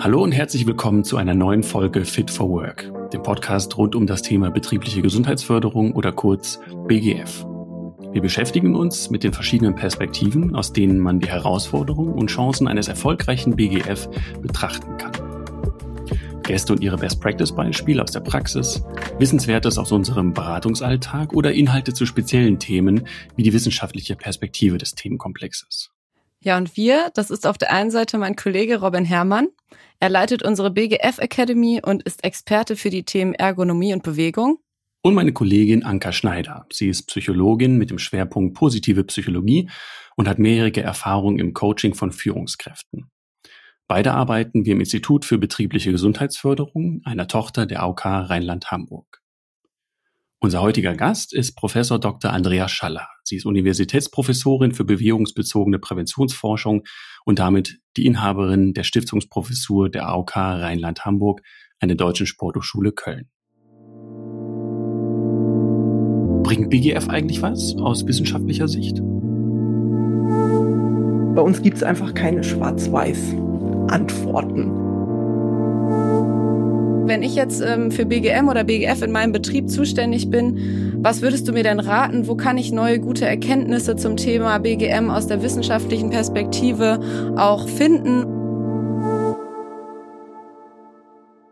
Hallo und herzlich willkommen zu einer neuen Folge Fit for Work, dem Podcast rund um das Thema betriebliche Gesundheitsförderung oder kurz BGF. Wir beschäftigen uns mit den verschiedenen Perspektiven, aus denen man die Herausforderungen und Chancen eines erfolgreichen BGF betrachten kann. Gäste und ihre Best-Practice-Beispiele aus der Praxis, Wissenswertes aus unserem Beratungsalltag oder Inhalte zu speziellen Themen wie die wissenschaftliche Perspektive des Themenkomplexes. Ja, und wir, das ist auf der einen Seite mein Kollege Robin Herrmann. Er leitet unsere BGF Academy und ist Experte für die Themen Ergonomie und Bewegung. Und meine Kollegin Anka Schneider. Sie ist Psychologin mit dem Schwerpunkt positive Psychologie und hat mehrjährige Erfahrung im Coaching von Führungskräften. Beide arbeiten wir im Institut für betriebliche Gesundheitsförderung, einer Tochter der AOK Rheinland-Hamburg. Unser heutiger Gast ist Professor Dr. Andrea Schaller. Sie ist Universitätsprofessorin für bewegungsbezogene Präventionsforschung und damit die Inhaberin der Stiftungsprofessur der AOK Rheinland-Hamburg an der Deutschen Sporthochschule Köln. Bringt BGF eigentlich was aus wissenschaftlicher Sicht? Bei uns gibt es einfach keine Schwarz-Weiß-Antworten wenn ich jetzt ähm, für BGM oder BGF in meinem Betrieb zuständig bin, was würdest du mir denn raten? Wo kann ich neue gute Erkenntnisse zum Thema BGM aus der wissenschaftlichen Perspektive auch finden?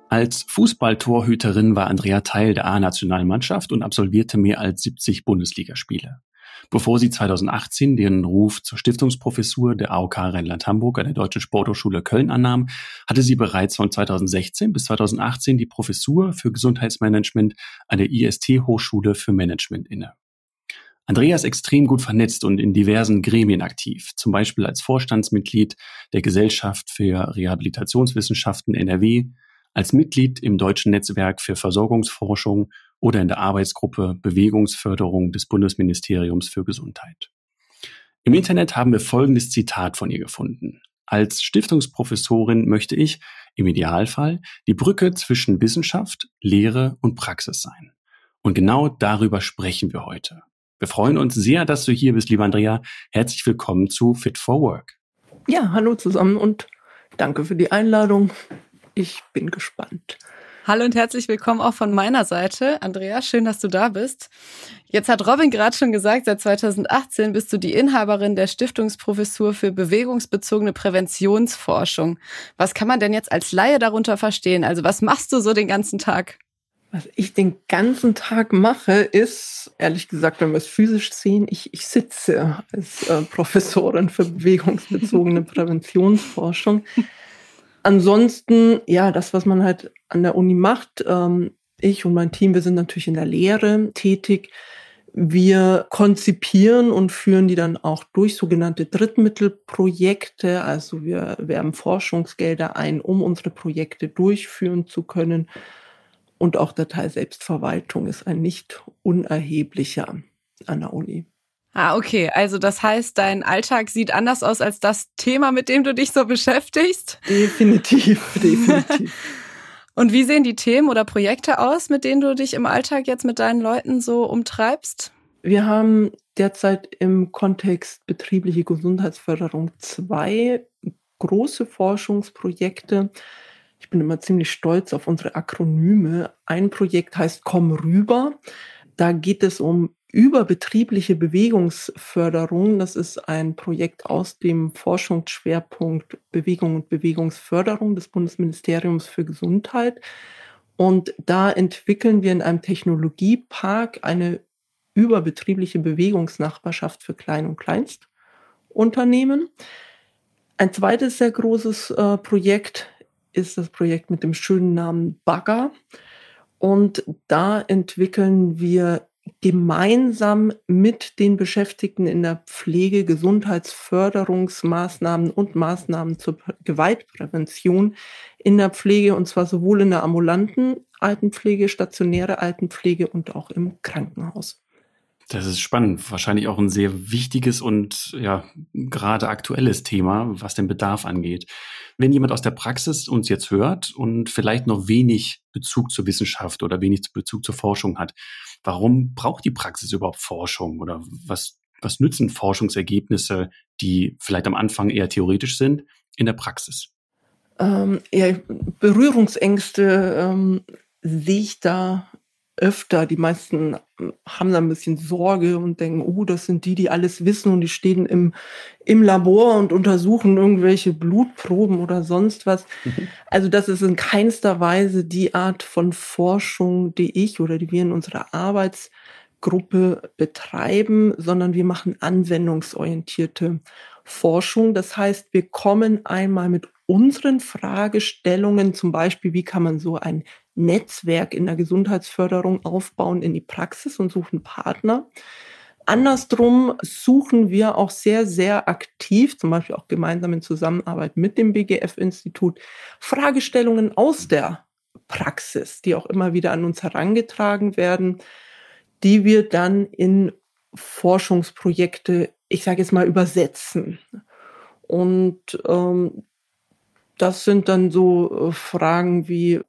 Als Fußballtorhüterin war Andrea Teil der A-Nationalmannschaft und absolvierte mehr als 70 Bundesligaspiele. Bevor sie 2018 den Ruf zur Stiftungsprofessur der AOK Rheinland-Hamburg an der Deutschen Sporthochschule Köln annahm, hatte sie bereits von 2016 bis 2018 die Professur für Gesundheitsmanagement an der IST-Hochschule für Management inne. Andrea ist extrem gut vernetzt und in diversen Gremien aktiv, zum Beispiel als Vorstandsmitglied der Gesellschaft für Rehabilitationswissenschaften NRW, als Mitglied im Deutschen Netzwerk für Versorgungsforschung oder in der Arbeitsgruppe Bewegungsförderung des Bundesministeriums für Gesundheit. Im Internet haben wir folgendes Zitat von ihr gefunden. Als Stiftungsprofessorin möchte ich im Idealfall die Brücke zwischen Wissenschaft, Lehre und Praxis sein. Und genau darüber sprechen wir heute. Wir freuen uns sehr, dass du hier bist, lieber Andrea. Herzlich willkommen zu Fit for Work. Ja, hallo zusammen und danke für die Einladung. Ich bin gespannt. Hallo und herzlich willkommen auch von meiner Seite. Andrea, schön, dass du da bist. Jetzt hat Robin gerade schon gesagt, seit 2018 bist du die Inhaberin der Stiftungsprofessur für bewegungsbezogene Präventionsforschung. Was kann man denn jetzt als Laie darunter verstehen? Also was machst du so den ganzen Tag? Was ich den ganzen Tag mache, ist, ehrlich gesagt, wenn wir es physisch sehen, ich, ich sitze als äh, Professorin für bewegungsbezogene Präventionsforschung. Ansonsten, ja, das, was man halt an der Uni macht, ähm, ich und mein Team, wir sind natürlich in der Lehre tätig. Wir konzipieren und führen die dann auch durch sogenannte Drittmittelprojekte. Also wir werben Forschungsgelder ein, um unsere Projekte durchführen zu können. Und auch der Teil Selbstverwaltung ist ein nicht unerheblicher an der Uni. Ah, okay. Also das heißt, dein Alltag sieht anders aus als das Thema, mit dem du dich so beschäftigst? Definitiv, definitiv. Und wie sehen die Themen oder Projekte aus, mit denen du dich im Alltag jetzt mit deinen Leuten so umtreibst? Wir haben derzeit im Kontext betriebliche Gesundheitsförderung zwei große Forschungsprojekte. Ich bin immer ziemlich stolz auf unsere Akronyme. Ein Projekt heißt Komm rüber. Da geht es um überbetriebliche Bewegungsförderung. Das ist ein Projekt aus dem Forschungsschwerpunkt Bewegung und Bewegungsförderung des Bundesministeriums für Gesundheit. Und da entwickeln wir in einem Technologiepark eine überbetriebliche Bewegungsnachbarschaft für Klein- und Kleinstunternehmen. Ein zweites sehr großes äh, Projekt ist das Projekt mit dem schönen Namen Bagger. Und da entwickeln wir gemeinsam mit den Beschäftigten in der Pflege Gesundheitsförderungsmaßnahmen und Maßnahmen zur Gewaltprävention in der Pflege und zwar sowohl in der ambulanten Altenpflege, stationäre Altenpflege und auch im Krankenhaus. Das ist spannend. Wahrscheinlich auch ein sehr wichtiges und ja, gerade aktuelles Thema, was den Bedarf angeht. Wenn jemand aus der Praxis uns jetzt hört und vielleicht noch wenig Bezug zur Wissenschaft oder wenig Bezug zur Forschung hat, warum braucht die Praxis überhaupt Forschung oder was, was nützen Forschungsergebnisse, die vielleicht am Anfang eher theoretisch sind, in der Praxis? Ähm, ja, Berührungsängste ähm, sehe ich da öfter. Die meisten haben da ein bisschen Sorge und denken, oh, das sind die, die alles wissen und die stehen im, im Labor und untersuchen irgendwelche Blutproben oder sonst was. Mhm. Also das ist in keinster Weise die Art von Forschung, die ich oder die wir in unserer Arbeitsgruppe betreiben, sondern wir machen anwendungsorientierte Forschung. Das heißt, wir kommen einmal mit unseren Fragestellungen, zum Beispiel, wie kann man so ein Netzwerk in der Gesundheitsförderung aufbauen in die Praxis und suchen Partner. Andersrum suchen wir auch sehr, sehr aktiv, zum Beispiel auch gemeinsam in Zusammenarbeit mit dem BGF-Institut, Fragestellungen aus der Praxis, die auch immer wieder an uns herangetragen werden, die wir dann in Forschungsprojekte, ich sage jetzt mal, übersetzen. Und ähm, das sind dann so äh, Fragen wie,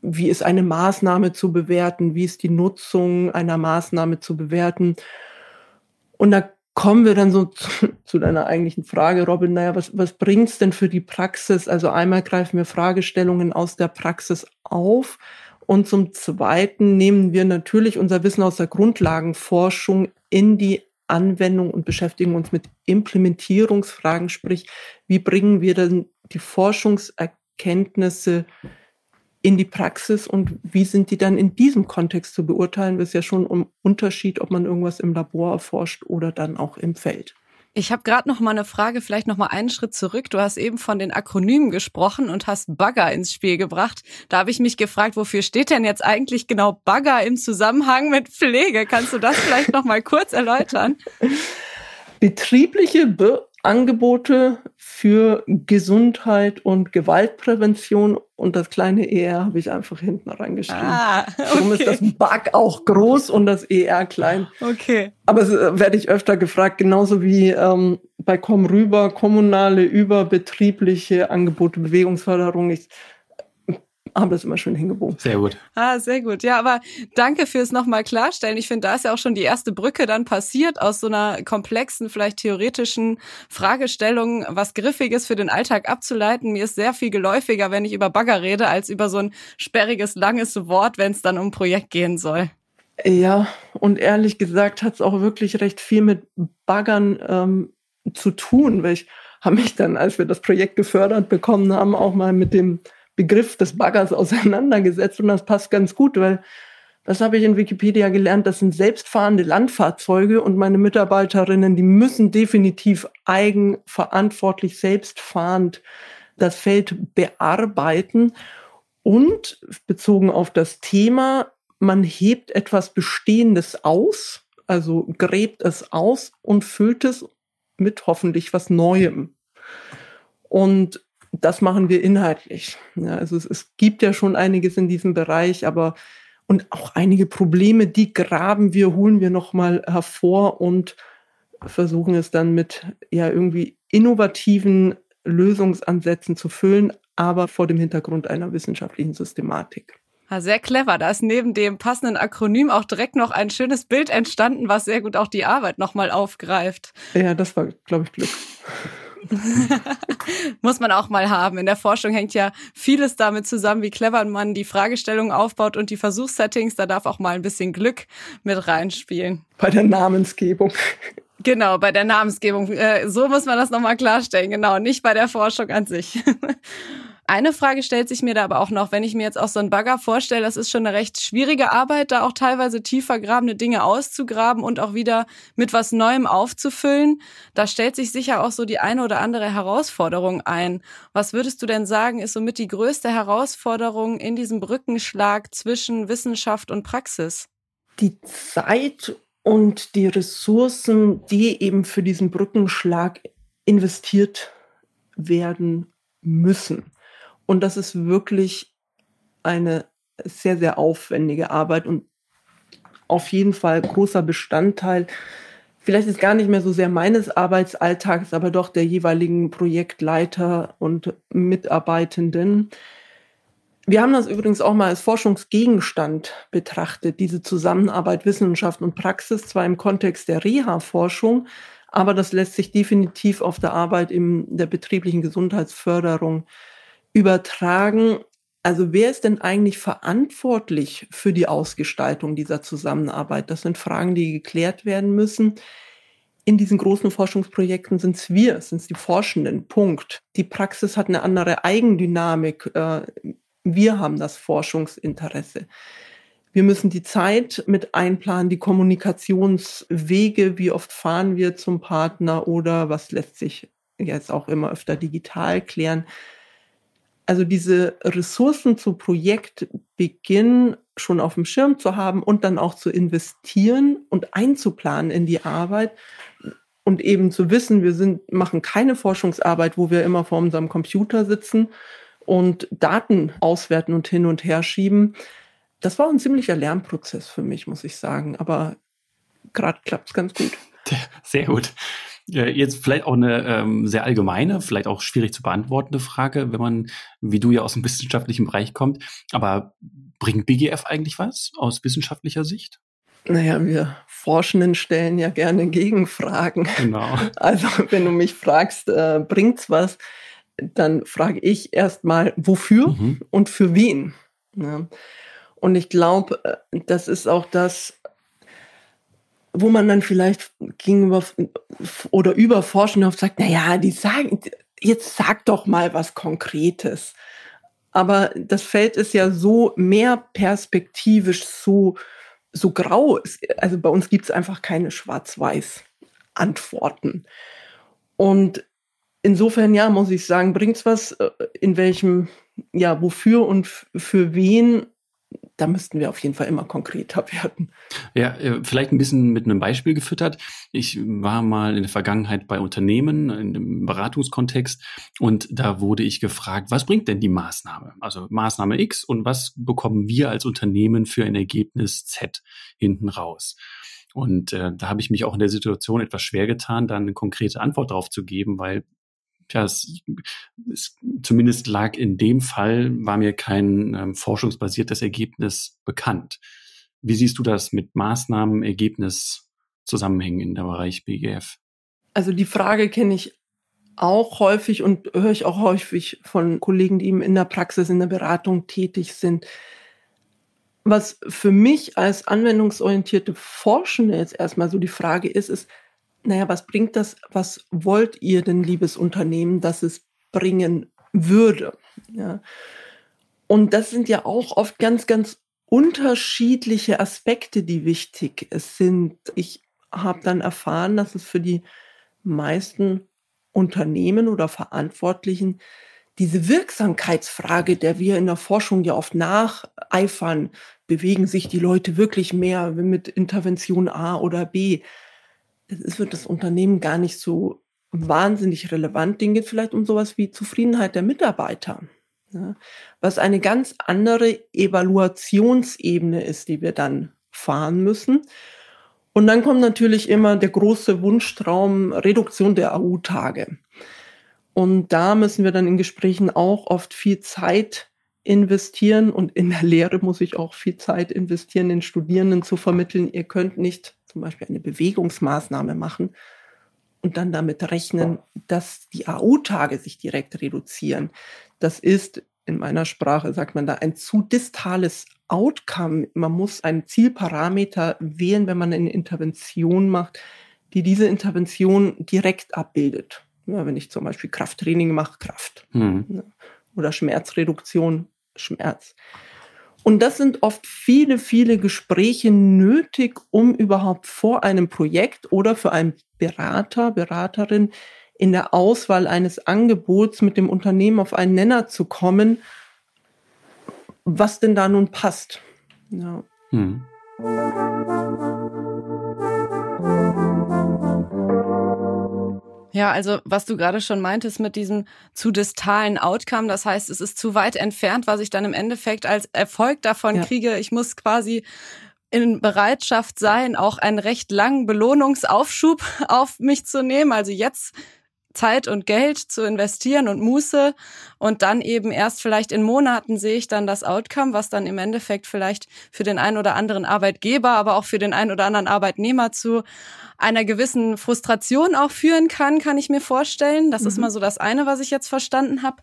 wie ist eine Maßnahme zu bewerten, wie ist die Nutzung einer Maßnahme zu bewerten. Und da kommen wir dann so zu, zu deiner eigentlichen Frage, Robin, naja, was, was bringt's denn für die Praxis? Also einmal greifen wir Fragestellungen aus der Praxis auf und zum Zweiten nehmen wir natürlich unser Wissen aus der Grundlagenforschung in die Anwendung und beschäftigen uns mit Implementierungsfragen, sprich, wie bringen wir denn die Forschungserkenntnisse in die Praxis und wie sind die dann in diesem Kontext zu beurteilen? Das ist ja schon ein Unterschied, ob man irgendwas im Labor erforscht oder dann auch im Feld. Ich habe gerade noch mal eine Frage, vielleicht noch mal einen Schritt zurück. Du hast eben von den Akronymen gesprochen und hast Bagger ins Spiel gebracht. Da habe ich mich gefragt, wofür steht denn jetzt eigentlich genau Bagger im Zusammenhang mit Pflege? Kannst du das vielleicht noch mal kurz erläutern? Betriebliche Be Angebote für Gesundheit und Gewaltprävention und das kleine ER habe ich einfach hinten reingeschrieben. Ah, okay. Darum ist das Bug auch groß und das ER klein. Okay. Aber es äh, werde ich öfter gefragt, genauso wie ähm, bei Komm rüber, kommunale, überbetriebliche Angebote, Bewegungsförderung. Ich haben das immer schön hingebogen. Sehr gut. Ah, sehr gut. Ja, aber danke fürs nochmal klarstellen. Ich finde, da ist ja auch schon die erste Brücke dann passiert aus so einer komplexen, vielleicht theoretischen Fragestellung, was Griffiges für den Alltag abzuleiten. Mir ist sehr viel geläufiger, wenn ich über Bagger rede, als über so ein sperriges, langes Wort, wenn es dann um ein Projekt gehen soll. Ja, und ehrlich gesagt hat es auch wirklich recht viel mit Baggern ähm, zu tun, weil ich habe mich dann, als wir das Projekt gefördert bekommen haben, auch mal mit dem Begriff des Baggers auseinandergesetzt und das passt ganz gut, weil das habe ich in Wikipedia gelernt, das sind selbstfahrende Landfahrzeuge und meine Mitarbeiterinnen, die müssen definitiv eigenverantwortlich selbstfahrend das Feld bearbeiten und bezogen auf das Thema, man hebt etwas Bestehendes aus, also gräbt es aus und füllt es mit hoffentlich was Neuem. Und das machen wir inhaltlich. Ja, also es, es gibt ja schon einiges in diesem Bereich, aber und auch einige Probleme, die graben wir, holen wir nochmal hervor und versuchen es dann mit ja irgendwie innovativen Lösungsansätzen zu füllen, aber vor dem Hintergrund einer wissenschaftlichen Systematik. Ja, sehr clever. Da ist neben dem passenden Akronym auch direkt noch ein schönes Bild entstanden, was sehr gut auch die Arbeit nochmal aufgreift. Ja, das war, glaube ich, Glück. Muss man auch mal haben. In der Forschung hängt ja vieles damit zusammen, wie clever man die Fragestellung aufbaut und die Versuchssettings. Da darf auch mal ein bisschen Glück mit reinspielen. Bei der Namensgebung. Genau, bei der Namensgebung. Äh, so muss man das nochmal klarstellen. Genau, nicht bei der Forschung an sich. Eine Frage stellt sich mir da aber auch noch, wenn ich mir jetzt auch so einen Bagger vorstelle, das ist schon eine recht schwierige Arbeit, da auch teilweise tiefer grabende Dinge auszugraben und auch wieder mit was Neuem aufzufüllen. Da stellt sich sicher auch so die eine oder andere Herausforderung ein. Was würdest du denn sagen, ist somit die größte Herausforderung in diesem Brückenschlag zwischen Wissenschaft und Praxis? Die Zeit und die Ressourcen, die eben für diesen Brückenschlag investiert werden müssen. Und das ist wirklich eine sehr, sehr aufwendige Arbeit und auf jeden Fall großer Bestandteil, vielleicht ist gar nicht mehr so sehr meines Arbeitsalltags, aber doch der jeweiligen Projektleiter und Mitarbeitenden. Wir haben das übrigens auch mal als Forschungsgegenstand betrachtet, diese Zusammenarbeit Wissenschaft und Praxis, zwar im Kontext der Reha-Forschung, aber das lässt sich definitiv auf der Arbeit in der betrieblichen Gesundheitsförderung übertragen, also wer ist denn eigentlich verantwortlich für die Ausgestaltung dieser Zusammenarbeit? Das sind Fragen, die geklärt werden müssen. In diesen großen Forschungsprojekten sind es wir, sind es die Forschenden. Punkt. Die Praxis hat eine andere Eigendynamik. Äh, wir haben das Forschungsinteresse. Wir müssen die Zeit mit einplanen, die Kommunikationswege, wie oft fahren wir zum Partner oder was lässt sich jetzt auch immer öfter digital klären. Also diese Ressourcen zu Projektbeginn schon auf dem Schirm zu haben und dann auch zu investieren und einzuplanen in die Arbeit und eben zu wissen, wir sind, machen keine Forschungsarbeit, wo wir immer vor unserem Computer sitzen und Daten auswerten und hin und her schieben. Das war ein ziemlicher Lernprozess für mich, muss ich sagen. Aber gerade klappt es ganz gut. Sehr gut. Jetzt vielleicht auch eine ähm, sehr allgemeine, vielleicht auch schwierig zu beantwortende Frage, wenn man, wie du ja aus dem wissenschaftlichen Bereich kommt. Aber bringt BGF eigentlich was aus wissenschaftlicher Sicht? Naja, wir Forschenden stellen ja gerne Gegenfragen. Genau. Also wenn du mich fragst, äh, bringt's was, dann frage ich erstmal, wofür mhm. und für wen. Ja. Und ich glaube, äh, das ist auch das, wo man dann vielleicht gegenüber oder über Forschende oft sagt, na ja, die sagen, jetzt sag doch mal was Konkretes. Aber das Feld ist ja so mehr perspektivisch, so, so grau. Also bei uns gibt es einfach keine schwarz-weiß Antworten. Und insofern, ja, muss ich sagen, bringt's was, äh, in welchem, ja, wofür und für wen da müssten wir auf jeden Fall immer konkreter werden. Ja, äh, vielleicht ein bisschen mit einem Beispiel gefüttert. Ich war mal in der Vergangenheit bei Unternehmen in einem Beratungskontext und da wurde ich gefragt, was bringt denn die Maßnahme? Also Maßnahme X und was bekommen wir als Unternehmen für ein Ergebnis Z hinten raus? Und äh, da habe ich mich auch in der Situation etwas schwer getan, da eine konkrete Antwort darauf zu geben, weil ja, es, es, zumindest lag in dem Fall, war mir kein ähm, forschungsbasiertes Ergebnis bekannt. Wie siehst du das mit Maßnahmen, Ergebnis, Zusammenhängen in der Bereich BGF? Also die Frage kenne ich auch häufig und höre ich auch häufig von Kollegen, die eben in der Praxis, in der Beratung tätig sind. Was für mich als anwendungsorientierte Forschende jetzt erstmal so die Frage ist, ist, naja, was bringt das, was wollt ihr denn, liebes Unternehmen, dass es bringen würde? Ja. Und das sind ja auch oft ganz, ganz unterschiedliche Aspekte, die wichtig sind. Ich habe dann erfahren, dass es für die meisten Unternehmen oder Verantwortlichen diese Wirksamkeitsfrage, der wir in der Forschung ja oft nacheifern, bewegen sich die Leute wirklich mehr mit Intervention A oder B, es wird das Unternehmen gar nicht so wahnsinnig relevant. Ding geht vielleicht um sowas wie Zufriedenheit der Mitarbeiter. Ja, was eine ganz andere Evaluationsebene ist, die wir dann fahren müssen. Und dann kommt natürlich immer der große Wunschtraum Reduktion der AU-Tage. Und da müssen wir dann in Gesprächen auch oft viel Zeit investieren und in der Lehre muss ich auch viel Zeit investieren, den Studierenden zu vermitteln, ihr könnt nicht zum Beispiel eine Bewegungsmaßnahme machen und dann damit rechnen, dass die AU-Tage sich direkt reduzieren. Das ist in meiner Sprache, sagt man da, ein zu distales Outcome. Man muss einen Zielparameter wählen, wenn man eine Intervention macht, die diese Intervention direkt abbildet. Ja, wenn ich zum Beispiel Krafttraining mache, Kraft. Hm. Oder Schmerzreduktion, Schmerz. Und das sind oft viele, viele Gespräche nötig, um überhaupt vor einem Projekt oder für einen Berater, Beraterin in der Auswahl eines Angebots mit dem Unternehmen auf einen Nenner zu kommen, was denn da nun passt. Ja. Hm. Ja, also was du gerade schon meintest mit diesem zu distalen Outcome, das heißt, es ist zu weit entfernt, was ich dann im Endeffekt als Erfolg davon ja. kriege. Ich muss quasi in Bereitschaft sein, auch einen recht langen Belohnungsaufschub auf mich zu nehmen. Also jetzt Zeit und Geld zu investieren und Muße und dann eben erst vielleicht in Monaten sehe ich dann das Outcome, was dann im Endeffekt vielleicht für den einen oder anderen Arbeitgeber, aber auch für den einen oder anderen Arbeitnehmer zu einer gewissen Frustration auch führen kann, kann ich mir vorstellen. Das mhm. ist mal so das eine, was ich jetzt verstanden habe.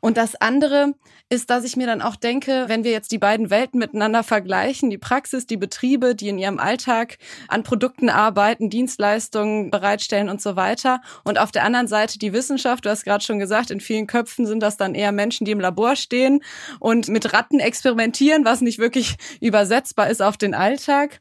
Und das andere ist, dass ich mir dann auch denke, wenn wir jetzt die beiden Welten miteinander vergleichen, die Praxis, die Betriebe, die in ihrem Alltag an Produkten arbeiten, Dienstleistungen bereitstellen und so weiter. Und auf der anderen Seite die Wissenschaft, du hast gerade schon gesagt, in vielen Köpfen sind das dann eher Menschen, die im Labor stehen und mit Ratten experimentieren, was nicht wirklich übersetzbar ist auf den Alltag.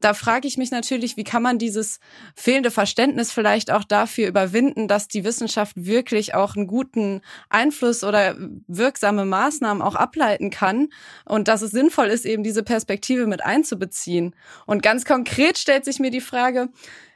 Da frage ich mich natürlich, wie kann man dieses fehlende Verständnis vielleicht auch dafür überwinden, dass die Wissenschaft wirklich auch einen guten Einfluss oder wirksame Maßnahmen auch ableiten kann und dass es sinnvoll ist, eben diese Perspektive mit einzubeziehen. Und ganz konkret stellt sich mir die Frage,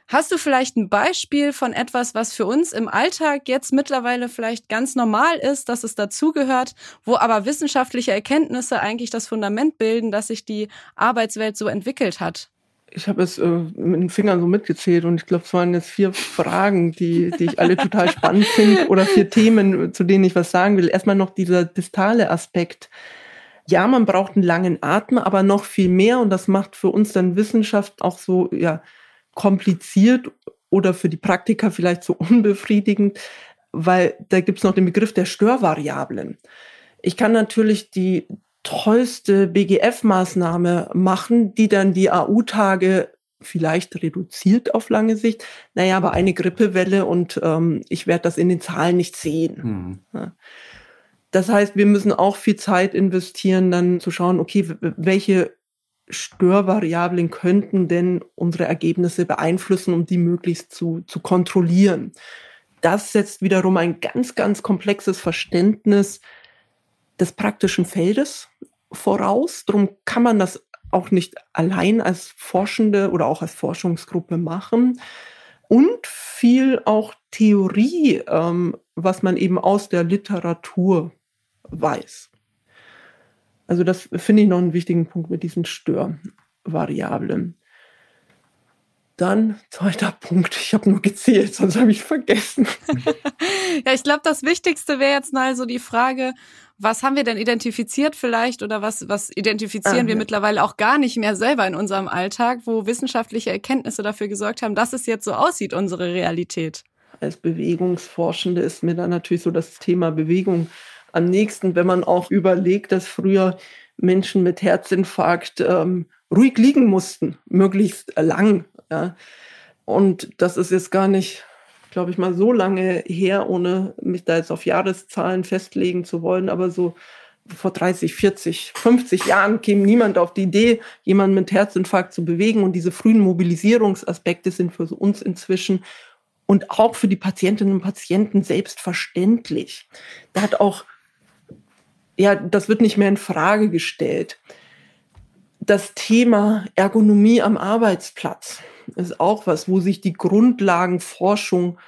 Hast du vielleicht ein Beispiel von etwas, was für uns im Alltag jetzt mittlerweile vielleicht ganz normal ist, dass es dazugehört, wo aber wissenschaftliche Erkenntnisse eigentlich das Fundament bilden, dass sich die Arbeitswelt so entwickelt hat? Ich habe es äh, mit den Fingern so mitgezählt und ich glaube, es waren jetzt vier Fragen, die, die ich alle total spannend finde oder vier Themen, zu denen ich was sagen will. Erstmal noch dieser distale Aspekt. Ja, man braucht einen langen Atem, aber noch viel mehr und das macht für uns dann Wissenschaft auch so ja kompliziert oder für die Praktiker vielleicht so unbefriedigend, weil da gibt's noch den Begriff der Störvariablen. Ich kann natürlich die tollste BGF-Maßnahme machen, die dann die AU-Tage vielleicht reduziert auf lange Sicht. Naja, aber eine Grippewelle und ähm, ich werde das in den Zahlen nicht sehen. Hm. Das heißt, wir müssen auch viel Zeit investieren, dann zu schauen, okay, welche Störvariablen könnten denn unsere Ergebnisse beeinflussen, um die möglichst zu, zu kontrollieren. Das setzt wiederum ein ganz, ganz komplexes Verständnis des praktischen Feldes voraus. Darum kann man das auch nicht allein als Forschende oder auch als Forschungsgruppe machen. Und viel auch Theorie, ähm, was man eben aus der Literatur weiß. Also das finde ich noch einen wichtigen Punkt mit diesen Störvariablen. Dann zweiter Punkt. Ich habe nur gezählt, sonst habe ich vergessen. ja, ich glaube, das Wichtigste wäre jetzt mal so die Frage, was haben wir denn identifiziert vielleicht oder was, was identifizieren ah, wir ja. mittlerweile auch gar nicht mehr selber in unserem Alltag, wo wissenschaftliche Erkenntnisse dafür gesorgt haben, dass es jetzt so aussieht, unsere Realität? Als Bewegungsforschende ist mir dann natürlich so das Thema Bewegung am nächsten, wenn man auch überlegt, dass früher Menschen mit Herzinfarkt ähm, ruhig liegen mussten, möglichst lang. Ja. Und das ist jetzt gar nicht glaube ich, mal so lange her, ohne mich da jetzt auf Jahreszahlen festlegen zu wollen, aber so vor 30, 40, 50 Jahren käme niemand auf die Idee, jemanden mit Herzinfarkt zu bewegen. Und diese frühen Mobilisierungsaspekte sind für uns inzwischen und auch für die Patientinnen und Patienten selbstverständlich. Da hat auch, ja, das wird nicht mehr in Frage gestellt. Das Thema Ergonomie am Arbeitsplatz ist auch was, wo sich die Grundlagenforschung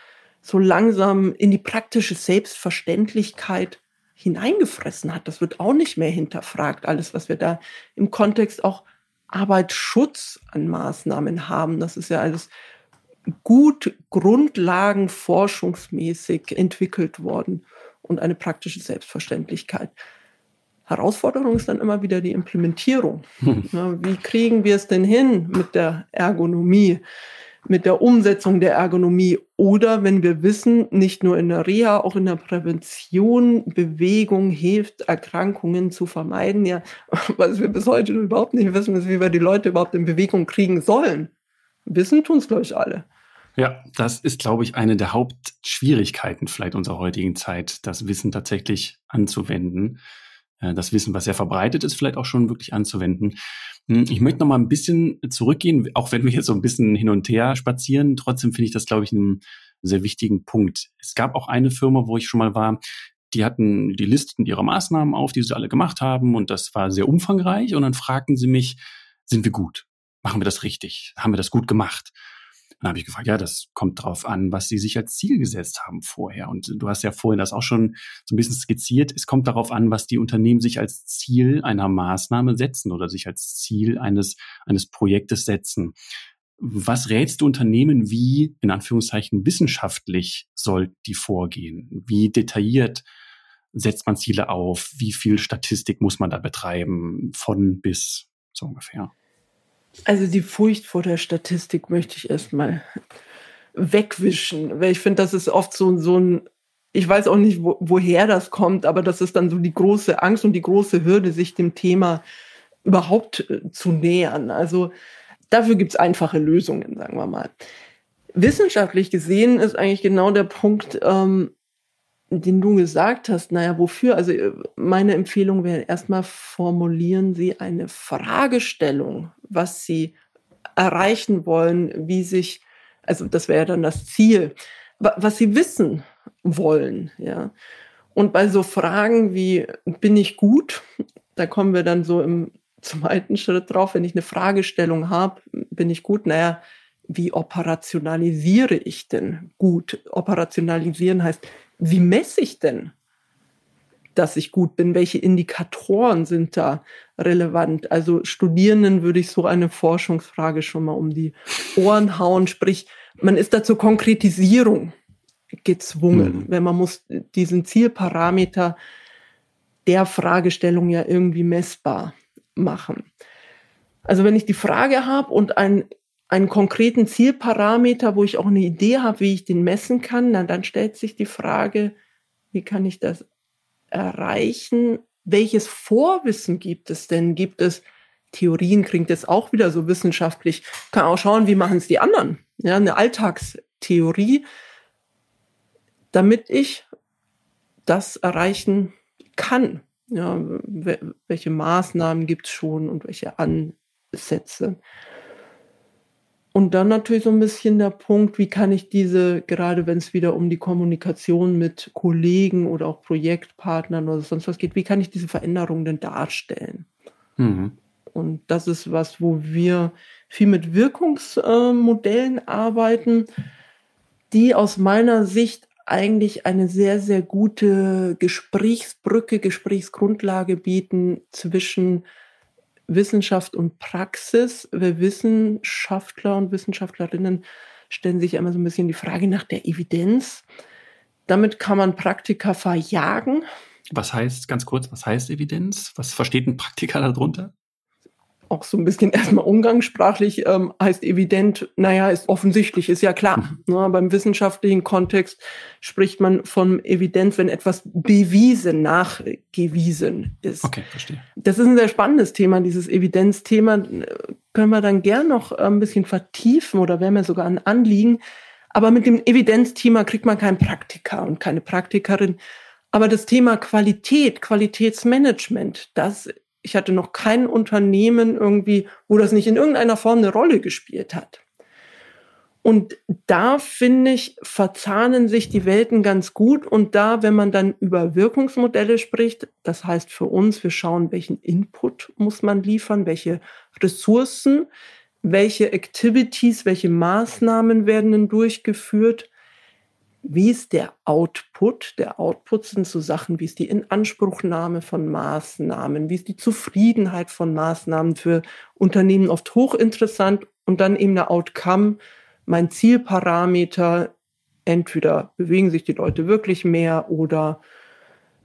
so langsam in die praktische Selbstverständlichkeit hineingefressen hat. Das wird auch nicht mehr hinterfragt. Alles, was wir da im Kontext auch Arbeitsschutz an Maßnahmen haben, das ist ja alles gut grundlagenforschungsmäßig entwickelt worden und eine praktische Selbstverständlichkeit. Herausforderung ist dann immer wieder die Implementierung. Hm. Wie kriegen wir es denn hin mit der Ergonomie, mit der Umsetzung der Ergonomie? Oder wenn wir wissen, nicht nur in der Reha, auch in der Prävention, Bewegung hilft, Erkrankungen zu vermeiden. Ja, was wir bis heute überhaupt nicht wissen, ist, wie wir die Leute überhaupt in Bewegung kriegen sollen. Wissen tun es, glaube ich, alle. Ja, das ist, glaube ich, eine der Hauptschwierigkeiten vielleicht unserer heutigen Zeit, das Wissen tatsächlich anzuwenden. Äh, das Wissen, was sehr verbreitet ist, vielleicht auch schon wirklich anzuwenden. Hm, ich möchte noch mal ein bisschen zurückgehen, auch wenn wir jetzt so ein bisschen hin und her spazieren. Trotzdem finde ich das, glaube ich, einen sehr wichtigen Punkt. Es gab auch eine Firma, wo ich schon mal war, die hatten die Listen ihrer Maßnahmen auf, die sie alle gemacht haben und das war sehr umfangreich und dann fragten sie mich, sind wir gut? Machen wir das richtig? Haben wir das gut gemacht? Dann habe ich gefragt, ja, das kommt drauf an, was Sie sich als Ziel gesetzt haben vorher. Und du hast ja vorhin das auch schon so ein bisschen skizziert. Es kommt darauf an, was die Unternehmen sich als Ziel einer Maßnahme setzen oder sich als Ziel eines, eines Projektes setzen. Was rätst du Unternehmen, wie in Anführungszeichen wissenschaftlich soll die vorgehen? Wie detailliert setzt man Ziele auf? Wie viel Statistik muss man da betreiben? Von bis so ungefähr. Also die Furcht vor der Statistik möchte ich erstmal wegwischen, weil ich finde, das ist oft so, so ein ich weiß auch nicht, wo, woher das kommt, aber das ist dann so die große Angst und die große Hürde, sich dem Thema überhaupt äh, zu nähern. Also dafür gibt es einfache Lösungen, sagen wir mal. Wissenschaftlich gesehen ist eigentlich genau der Punkt, ähm, den du gesagt hast, naja, wofür? Also äh, meine Empfehlung wäre erstmal formulieren Sie eine Fragestellung, was Sie erreichen wollen, wie sich, also das wäre dann das Ziel, was Sie wissen wollen, ja. Und bei so Fragen wie, bin ich gut? Da kommen wir dann so im zweiten Schritt drauf, wenn ich eine Fragestellung habe, bin ich gut? Naja, wie operationalisiere ich denn gut? Operationalisieren heißt, wie messe ich denn, dass ich gut bin? Welche Indikatoren sind da relevant? Also Studierenden würde ich so eine Forschungsfrage schon mal um die Ohren hauen, sprich, man ist da zur Konkretisierung gezwungen, mhm. wenn man muss diesen Zielparameter der Fragestellung ja irgendwie messbar machen. Also wenn ich die Frage habe und ein einen konkreten Zielparameter, wo ich auch eine Idee habe, wie ich den messen kann, na, dann stellt sich die Frage, wie kann ich das erreichen? Welches Vorwissen gibt es denn? Gibt es Theorien, klingt jetzt auch wieder so wissenschaftlich, kann auch schauen, wie machen es die anderen. Ja, eine Alltagstheorie, damit ich das erreichen kann. Ja, welche Maßnahmen gibt es schon und welche Ansätze? Und dann natürlich so ein bisschen der Punkt, wie kann ich diese, gerade wenn es wieder um die Kommunikation mit Kollegen oder auch Projektpartnern oder sonst was geht, wie kann ich diese Veränderungen denn darstellen? Mhm. Und das ist was, wo wir viel mit Wirkungsmodellen äh, arbeiten, die aus meiner Sicht eigentlich eine sehr, sehr gute Gesprächsbrücke, Gesprächsgrundlage bieten zwischen Wissenschaft und Praxis. Wir Wissenschaftler und Wissenschaftlerinnen stellen sich immer so ein bisschen die Frage nach der Evidenz. Damit kann man Praktika verjagen. Was heißt, ganz kurz, was heißt Evidenz? Was versteht ein Praktiker darunter? Auch so ein bisschen erstmal umgangssprachlich ähm, heißt evident, naja, ist offensichtlich, ist ja klar. Ne, beim wissenschaftlichen Kontext spricht man von Evidenz, wenn etwas bewiesen, nachgewiesen ist. Okay, verstehe. Das ist ein sehr spannendes Thema, dieses Evidenzthema. Können wir dann gern noch ein bisschen vertiefen oder wäre mir sogar ein Anliegen. Aber mit dem Evidenzthema kriegt man keinen Praktiker und keine Praktikerin. Aber das Thema Qualität, Qualitätsmanagement, das ich hatte noch kein Unternehmen irgendwie, wo das nicht in irgendeiner Form eine Rolle gespielt hat. Und da finde ich, verzahnen sich die Welten ganz gut. Und da, wenn man dann über Wirkungsmodelle spricht, das heißt für uns, wir schauen, welchen Input muss man liefern, welche Ressourcen, welche Activities, welche Maßnahmen werden denn durchgeführt wie ist der Output? Der Output sind so Sachen, wie ist die Inanspruchnahme von Maßnahmen, wie ist die Zufriedenheit von Maßnahmen für Unternehmen oft hochinteressant und dann eben der Outcome, mein Zielparameter, entweder bewegen sich die Leute wirklich mehr oder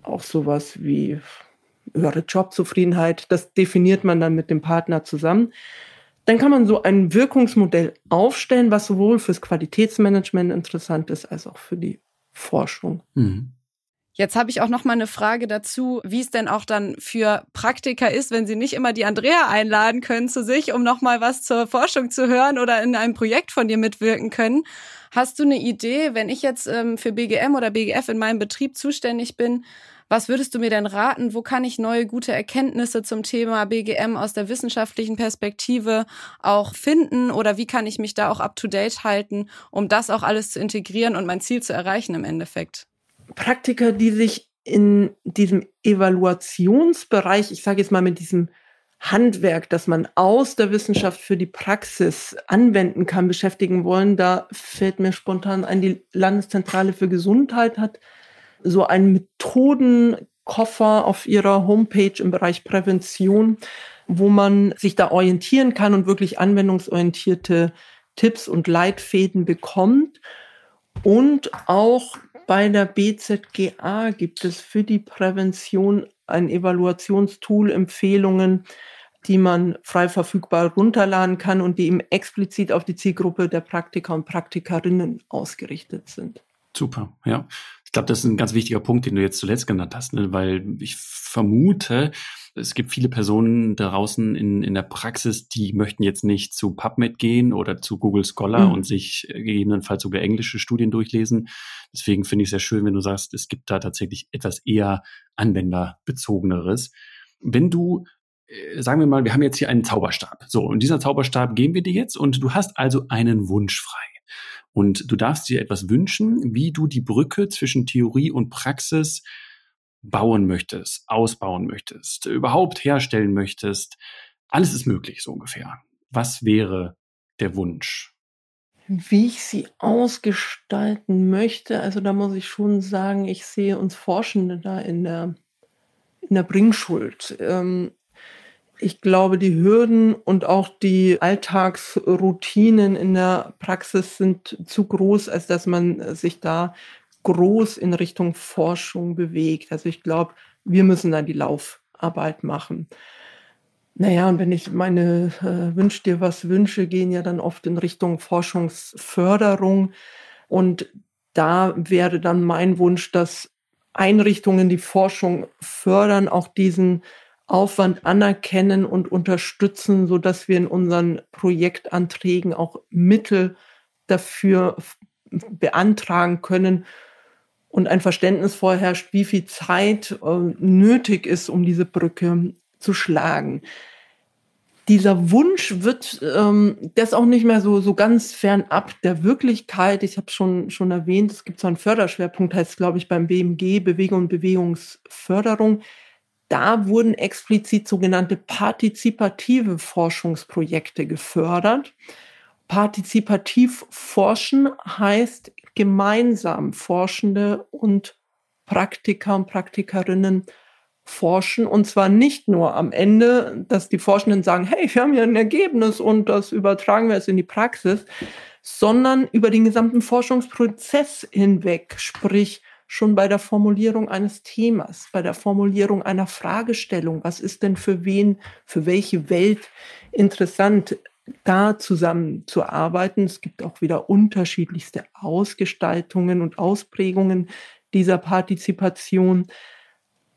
auch sowas wie höhere Jobzufriedenheit, das definiert man dann mit dem Partner zusammen. Dann kann man so ein Wirkungsmodell aufstellen, was sowohl fürs Qualitätsmanagement interessant ist, als auch für die Forschung. Mhm. Jetzt habe ich auch noch mal eine Frage dazu, wie es denn auch dann für Praktiker ist, wenn sie nicht immer die Andrea einladen können zu sich, um noch mal was zur Forschung zu hören oder in einem Projekt von dir mitwirken können. Hast du eine Idee, wenn ich jetzt ähm, für BGM oder BGF in meinem Betrieb zuständig bin, was würdest du mir denn raten? Wo kann ich neue gute Erkenntnisse zum Thema BGM aus der wissenschaftlichen Perspektive auch finden? Oder wie kann ich mich da auch up-to-date halten, um das auch alles zu integrieren und mein Ziel zu erreichen im Endeffekt? Praktiker, die sich in diesem Evaluationsbereich, ich sage jetzt mal mit diesem Handwerk, das man aus der Wissenschaft für die Praxis anwenden kann, beschäftigen wollen, da fällt mir spontan ein, die Landeszentrale für Gesundheit hat so einen Methodenkoffer auf ihrer Homepage im Bereich Prävention, wo man sich da orientieren kann und wirklich anwendungsorientierte Tipps und Leitfäden bekommt. Und auch bei der BZGA gibt es für die Prävention ein Evaluationstool, Empfehlungen, die man frei verfügbar runterladen kann und die eben explizit auf die Zielgruppe der Praktiker und Praktikerinnen ausgerichtet sind. Super, ja Ich glaube, das ist ein ganz wichtiger Punkt, den du jetzt zuletzt genannt hast, ne? weil ich vermute, es gibt viele Personen draußen in, in der Praxis, die möchten jetzt nicht zu PubMed gehen oder zu Google Scholar mhm. und sich gegebenenfalls sogar englische Studien durchlesen. Deswegen finde ich es sehr schön, wenn du sagst, es gibt da tatsächlich etwas eher anwenderbezogeneres. Wenn du äh, sagen wir mal, wir haben jetzt hier einen Zauberstab. So, und dieser Zauberstab geben wir dir jetzt und du hast also einen Wunsch frei. Und du darfst dir etwas wünschen, wie du die Brücke zwischen Theorie und Praxis bauen möchtest, ausbauen möchtest, überhaupt herstellen möchtest. Alles ist möglich, so ungefähr. Was wäre der Wunsch? Wie ich sie ausgestalten möchte, also da muss ich schon sagen, ich sehe uns Forschende da in der, in der Bringschuld. Ähm, ich glaube, die Hürden und auch die Alltagsroutinen in der Praxis sind zu groß, als dass man sich da groß in Richtung Forschung bewegt. Also ich glaube, wir müssen da die Laufarbeit machen. Naja, und wenn ich meine äh, Wünsch dir was wünsche, gehen ja dann oft in Richtung Forschungsförderung. Und da wäre dann mein Wunsch, dass Einrichtungen, die Forschung fördern, auch diesen Aufwand anerkennen und unterstützen, so dass wir in unseren Projektanträgen auch Mittel dafür beantragen können und ein Verständnis vorherrscht, wie viel Zeit äh, nötig ist, um diese Brücke zu schlagen. Dieser Wunsch wird, ähm, der ist auch nicht mehr so, so ganz fernab der Wirklichkeit. Ich habe schon, schon erwähnt, es gibt so einen Förderschwerpunkt, heißt glaube ich beim BMG, Bewegung und Bewegungsförderung da wurden explizit sogenannte partizipative Forschungsprojekte gefördert. Partizipativ forschen heißt gemeinsam Forschende und Praktiker und Praktikerinnen forschen und zwar nicht nur am Ende, dass die Forschenden sagen, hey, wir haben hier ein Ergebnis und das übertragen wir jetzt in die Praxis, sondern über den gesamten Forschungsprozess hinweg, sprich schon bei der Formulierung eines Themas, bei der Formulierung einer Fragestellung, was ist denn für wen, für welche Welt interessant, da zusammenzuarbeiten. Es gibt auch wieder unterschiedlichste Ausgestaltungen und Ausprägungen dieser Partizipation.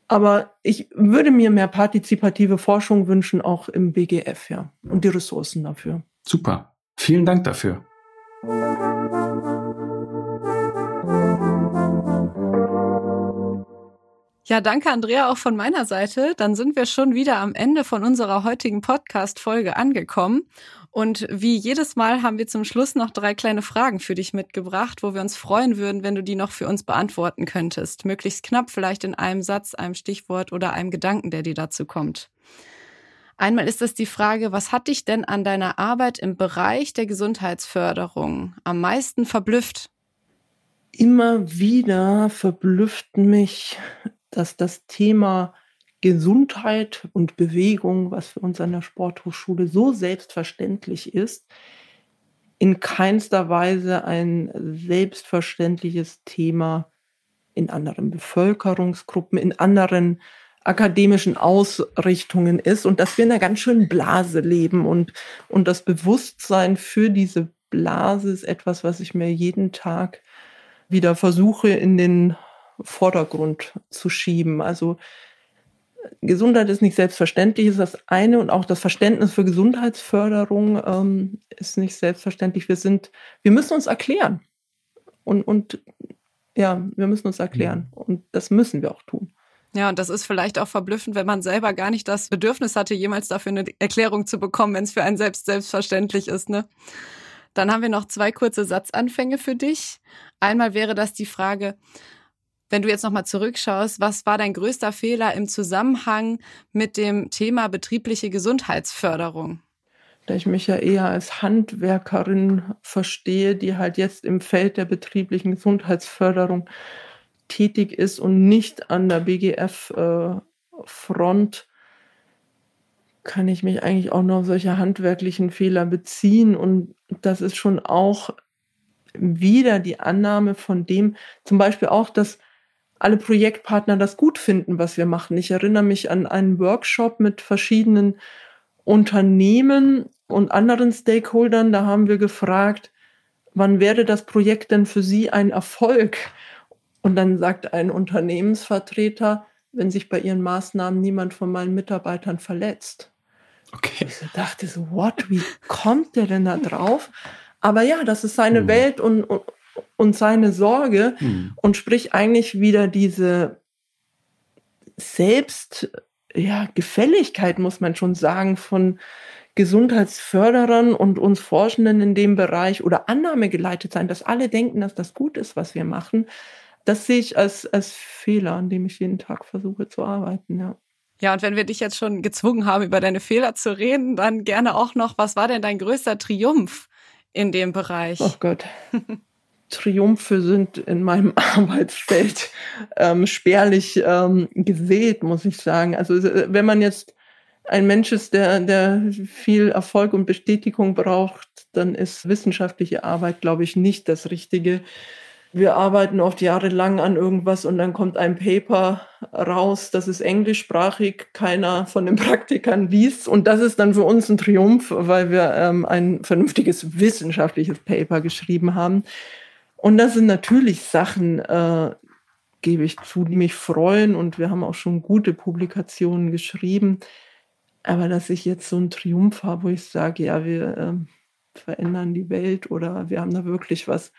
Aber ich würde mir mehr partizipative Forschung wünschen, auch im BGF, ja, und die Ressourcen dafür. Super. Vielen Dank dafür. Ja, danke Andrea auch von meiner Seite. Dann sind wir schon wieder am Ende von unserer heutigen Podcast-Folge angekommen. Und wie jedes Mal haben wir zum Schluss noch drei kleine Fragen für dich mitgebracht, wo wir uns freuen würden, wenn du die noch für uns beantworten könntest. Möglichst knapp, vielleicht in einem Satz, einem Stichwort oder einem Gedanken, der dir dazu kommt. Einmal ist es die Frage, was hat dich denn an deiner Arbeit im Bereich der Gesundheitsförderung am meisten verblüfft? Immer wieder verblüfft mich dass das Thema Gesundheit und Bewegung, was für uns an der Sporthochschule so selbstverständlich ist, in keinster Weise ein selbstverständliches Thema in anderen Bevölkerungsgruppen, in anderen akademischen Ausrichtungen ist und dass wir in einer ganz schönen Blase leben und, und das Bewusstsein für diese Blase ist etwas, was ich mir jeden Tag wieder versuche in den Vordergrund zu schieben. Also Gesundheit ist nicht selbstverständlich, ist das eine und auch das Verständnis für Gesundheitsförderung ähm, ist nicht selbstverständlich. Wir sind, wir müssen uns erklären und und ja, wir müssen uns erklären und das müssen wir auch tun. Ja, und das ist vielleicht auch verblüffend, wenn man selber gar nicht das Bedürfnis hatte, jemals dafür eine Erklärung zu bekommen, wenn es für einen selbst selbstverständlich ist, ne? Dann haben wir noch zwei kurze Satzanfänge für dich. Einmal wäre das die Frage, wenn du jetzt nochmal zurückschaust, was war dein größter Fehler im Zusammenhang mit dem Thema betriebliche Gesundheitsförderung? Da ich mich ja eher als Handwerkerin verstehe, die halt jetzt im Feld der betrieblichen Gesundheitsförderung tätig ist und nicht an der BGF-Front, äh, kann ich mich eigentlich auch noch auf solche handwerklichen Fehler beziehen. Und das ist schon auch wieder die Annahme von dem, zum Beispiel auch, dass alle Projektpartner das gut finden, was wir machen. Ich erinnere mich an einen Workshop mit verschiedenen Unternehmen und anderen Stakeholdern. Da haben wir gefragt, wann werde das Projekt denn für Sie ein Erfolg? Und dann sagt ein Unternehmensvertreter, wenn sich bei ihren Maßnahmen niemand von meinen Mitarbeitern verletzt. Okay. Ich dachte so, what, wie kommt der denn da drauf? Aber ja, das ist seine hm. Welt und, und, und, seine Sorge hm. und sprich eigentlich wieder diese Selbst, ja, Gefälligkeit, muss man schon sagen, von Gesundheitsförderern und uns Forschenden in dem Bereich oder Annahme geleitet sein, dass alle denken, dass das gut ist, was wir machen. Das sehe ich als, als Fehler, an dem ich jeden Tag versuche zu arbeiten, ja. Ja, und wenn wir dich jetzt schon gezwungen haben, über deine Fehler zu reden, dann gerne auch noch, was war denn dein größter Triumph in dem Bereich? Oh Gott. Triumphe sind in meinem Arbeitsfeld ähm, spärlich ähm, gesät, muss ich sagen. Also wenn man jetzt ein Mensch ist, der, der viel Erfolg und Bestätigung braucht, dann ist wissenschaftliche Arbeit, glaube ich, nicht das Richtige. Wir arbeiten oft jahrelang an irgendwas und dann kommt ein Paper raus, das ist englischsprachig, keiner von den Praktikern liest. Und das ist dann für uns ein Triumph, weil wir ähm, ein vernünftiges wissenschaftliches Paper geschrieben haben. Und das sind natürlich Sachen, äh, gebe ich zu, die mich freuen. Und wir haben auch schon gute Publikationen geschrieben. Aber dass ich jetzt so einen Triumph habe, wo ich sage, ja, wir äh, verändern die Welt oder wir haben da wirklich was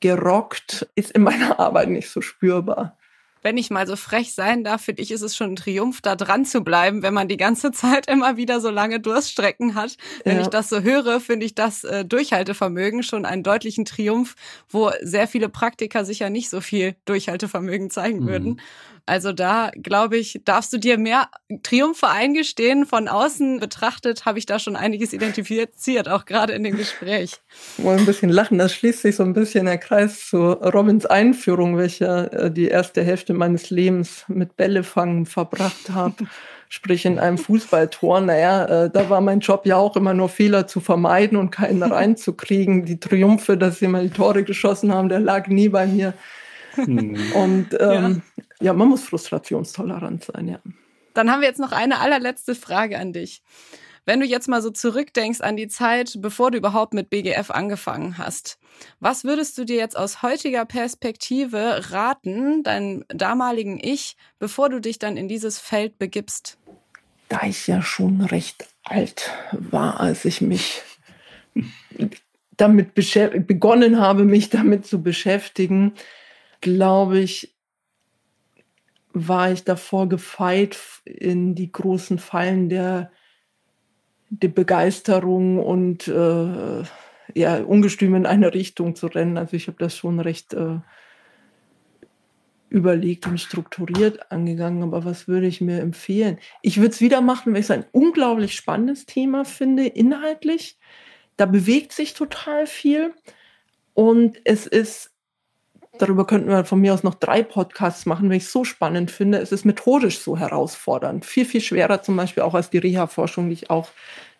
gerockt, ist in meiner Arbeit nicht so spürbar wenn ich mal so frech sein darf, finde ich, ist es schon ein Triumph, da dran zu bleiben, wenn man die ganze Zeit immer wieder so lange Durststrecken hat. Wenn ja. ich das so höre, finde ich das äh, Durchhaltevermögen schon einen deutlichen Triumph, wo sehr viele Praktiker sicher nicht so viel Durchhaltevermögen zeigen mhm. würden. Also da, glaube ich, darfst du dir mehr Triumphe eingestehen. Von außen betrachtet habe ich da schon einiges identifiziert, auch gerade in dem Gespräch. Mal ein bisschen lachen, das schließt sich so ein bisschen der Kreis zu Robins Einführung, welcher äh, die erste Hälfte meines Lebens mit Bällefangen verbracht habe. Sprich in einem Fußballtor. Naja, äh, da war mein Job ja auch immer nur Fehler zu vermeiden und keinen reinzukriegen. Die Triumphe, dass sie mal die Tore geschossen haben, der lag nie bei mir. Hm. Und ähm, ja. man muss frustrationstolerant sein, ja. Dann haben wir jetzt noch eine allerletzte Frage an dich. Wenn du jetzt mal so zurückdenkst an die Zeit, bevor du überhaupt mit BGF angefangen hast, was würdest du dir jetzt aus heutiger Perspektive raten, deinem damaligen Ich, bevor du dich dann in dieses Feld begibst? Da ich ja schon recht alt war, als ich mich damit begonnen habe, mich damit zu beschäftigen, glaube ich, war ich davor gefeit, in die großen Fallen der, der Begeisterung und äh, ja, ungestüm in eine Richtung zu rennen. Also ich habe das schon recht äh, überlegt und strukturiert angegangen. Aber was würde ich mir empfehlen? Ich würde es wieder machen, weil ich es ein unglaublich spannendes Thema finde, inhaltlich. Da bewegt sich total viel. Und es ist darüber könnten wir von mir aus noch drei Podcasts machen, wenn ich es so spannend finde. Es ist methodisch so herausfordernd. Viel, viel schwerer zum Beispiel auch als die Reha-Forschung, die ich auch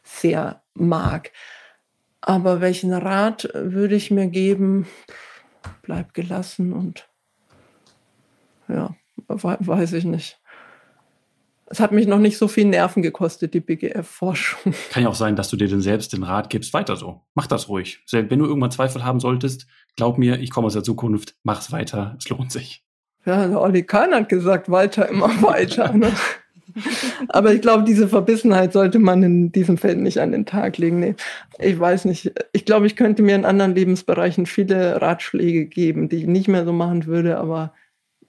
sehr mag. Aber welchen Rat würde ich mir geben? Bleib gelassen und ja, weiß ich nicht es hat mich noch nicht so viel Nerven gekostet, die BGF-Forschung. Kann ja auch sein, dass du dir dann selbst den Rat gibst, weiter so. Mach das ruhig. Wenn du irgendwann Zweifel haben solltest, glaub mir, ich komme aus der Zukunft, mach's weiter, es lohnt sich. Ja, der Olli Kahn hat gesagt, weiter, immer weiter. Ne? Aber ich glaube, diese Verbissenheit sollte man in diesem Feld nicht an den Tag legen. Nee, ich weiß nicht. Ich glaube, ich könnte mir in anderen Lebensbereichen viele Ratschläge geben, die ich nicht mehr so machen würde, aber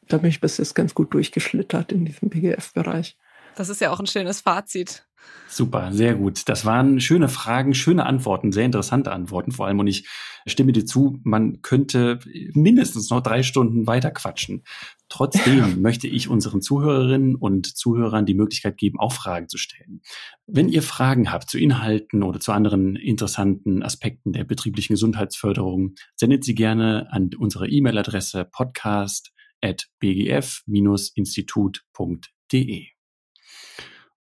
da bin ich bis jetzt ganz gut durchgeschlittert in diesem BGF-Bereich. Das ist ja auch ein schönes Fazit. Super, sehr gut. Das waren schöne Fragen, schöne Antworten, sehr interessante Antworten vor allem. Und ich stimme dir zu, man könnte mindestens noch drei Stunden weiter quatschen. Trotzdem möchte ich unseren Zuhörerinnen und Zuhörern die Möglichkeit geben, auch Fragen zu stellen. Wenn ihr Fragen habt zu Inhalten oder zu anderen interessanten Aspekten der betrieblichen Gesundheitsförderung, sendet sie gerne an unsere E-Mail-Adresse podcast at bgf-institut.de.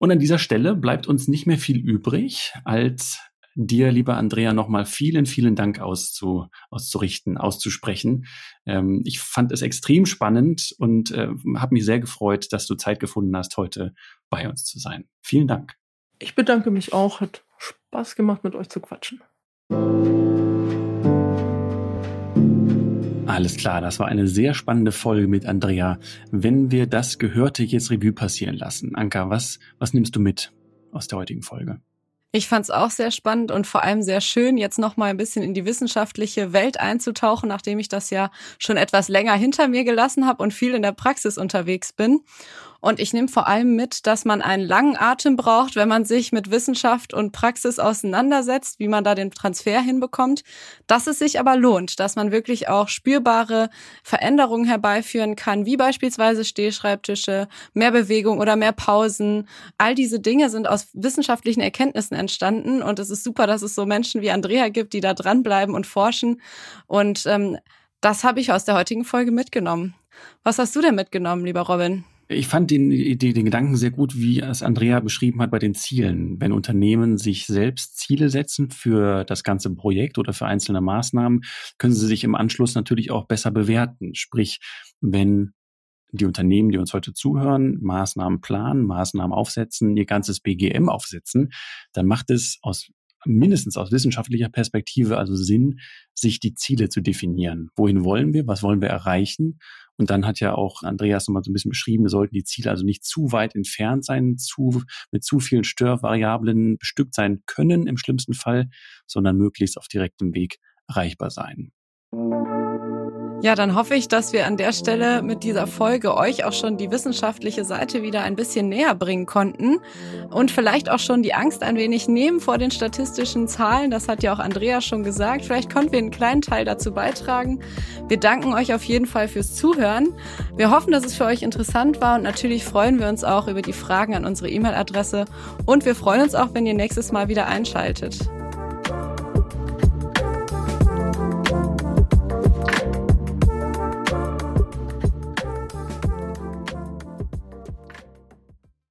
Und an dieser Stelle bleibt uns nicht mehr viel übrig, als dir, lieber Andrea, nochmal vielen, vielen Dank auszu, auszurichten, auszusprechen. Ähm, ich fand es extrem spannend und äh, habe mich sehr gefreut, dass du Zeit gefunden hast, heute bei uns zu sein. Vielen Dank. Ich bedanke mich auch. Hat Spaß gemacht, mit euch zu quatschen. Alles klar, das war eine sehr spannende Folge mit Andrea. Wenn wir das Gehörte jetzt Revue passieren lassen, Anka, was, was nimmst du mit aus der heutigen Folge? Ich fand es auch sehr spannend und vor allem sehr schön, jetzt noch mal ein bisschen in die wissenschaftliche Welt einzutauchen, nachdem ich das ja schon etwas länger hinter mir gelassen habe und viel in der Praxis unterwegs bin. Und ich nehme vor allem mit, dass man einen langen Atem braucht, wenn man sich mit Wissenschaft und Praxis auseinandersetzt, wie man da den Transfer hinbekommt, dass es sich aber lohnt, dass man wirklich auch spürbare Veränderungen herbeiführen kann, wie beispielsweise Stehschreibtische, mehr Bewegung oder mehr Pausen. All diese Dinge sind aus wissenschaftlichen Erkenntnissen entstanden und es ist super, dass es so Menschen wie Andrea gibt, die da dranbleiben und forschen. Und ähm, das habe ich aus der heutigen Folge mitgenommen. Was hast du denn mitgenommen, lieber Robin? Ich fand den, den, Gedanken sehr gut, wie es Andrea beschrieben hat bei den Zielen. Wenn Unternehmen sich selbst Ziele setzen für das ganze Projekt oder für einzelne Maßnahmen, können sie sich im Anschluss natürlich auch besser bewerten. Sprich, wenn die Unternehmen, die uns heute zuhören, Maßnahmen planen, Maßnahmen aufsetzen, ihr ganzes BGM aufsetzen, dann macht es aus mindestens aus wissenschaftlicher Perspektive also Sinn, sich die Ziele zu definieren. Wohin wollen wir? Was wollen wir erreichen? Und dann hat ja auch Andreas nochmal so ein bisschen beschrieben, wir sollten die Ziele also nicht zu weit entfernt sein, zu, mit zu vielen Störvariablen bestückt sein können im schlimmsten Fall, sondern möglichst auf direktem Weg erreichbar sein. Ja, dann hoffe ich, dass wir an der Stelle mit dieser Folge euch auch schon die wissenschaftliche Seite wieder ein bisschen näher bringen konnten und vielleicht auch schon die Angst ein wenig nehmen vor den statistischen Zahlen. Das hat ja auch Andrea schon gesagt. Vielleicht konnten wir einen kleinen Teil dazu beitragen. Wir danken euch auf jeden Fall fürs Zuhören. Wir hoffen, dass es für euch interessant war und natürlich freuen wir uns auch über die Fragen an unsere E-Mail-Adresse und wir freuen uns auch, wenn ihr nächstes Mal wieder einschaltet.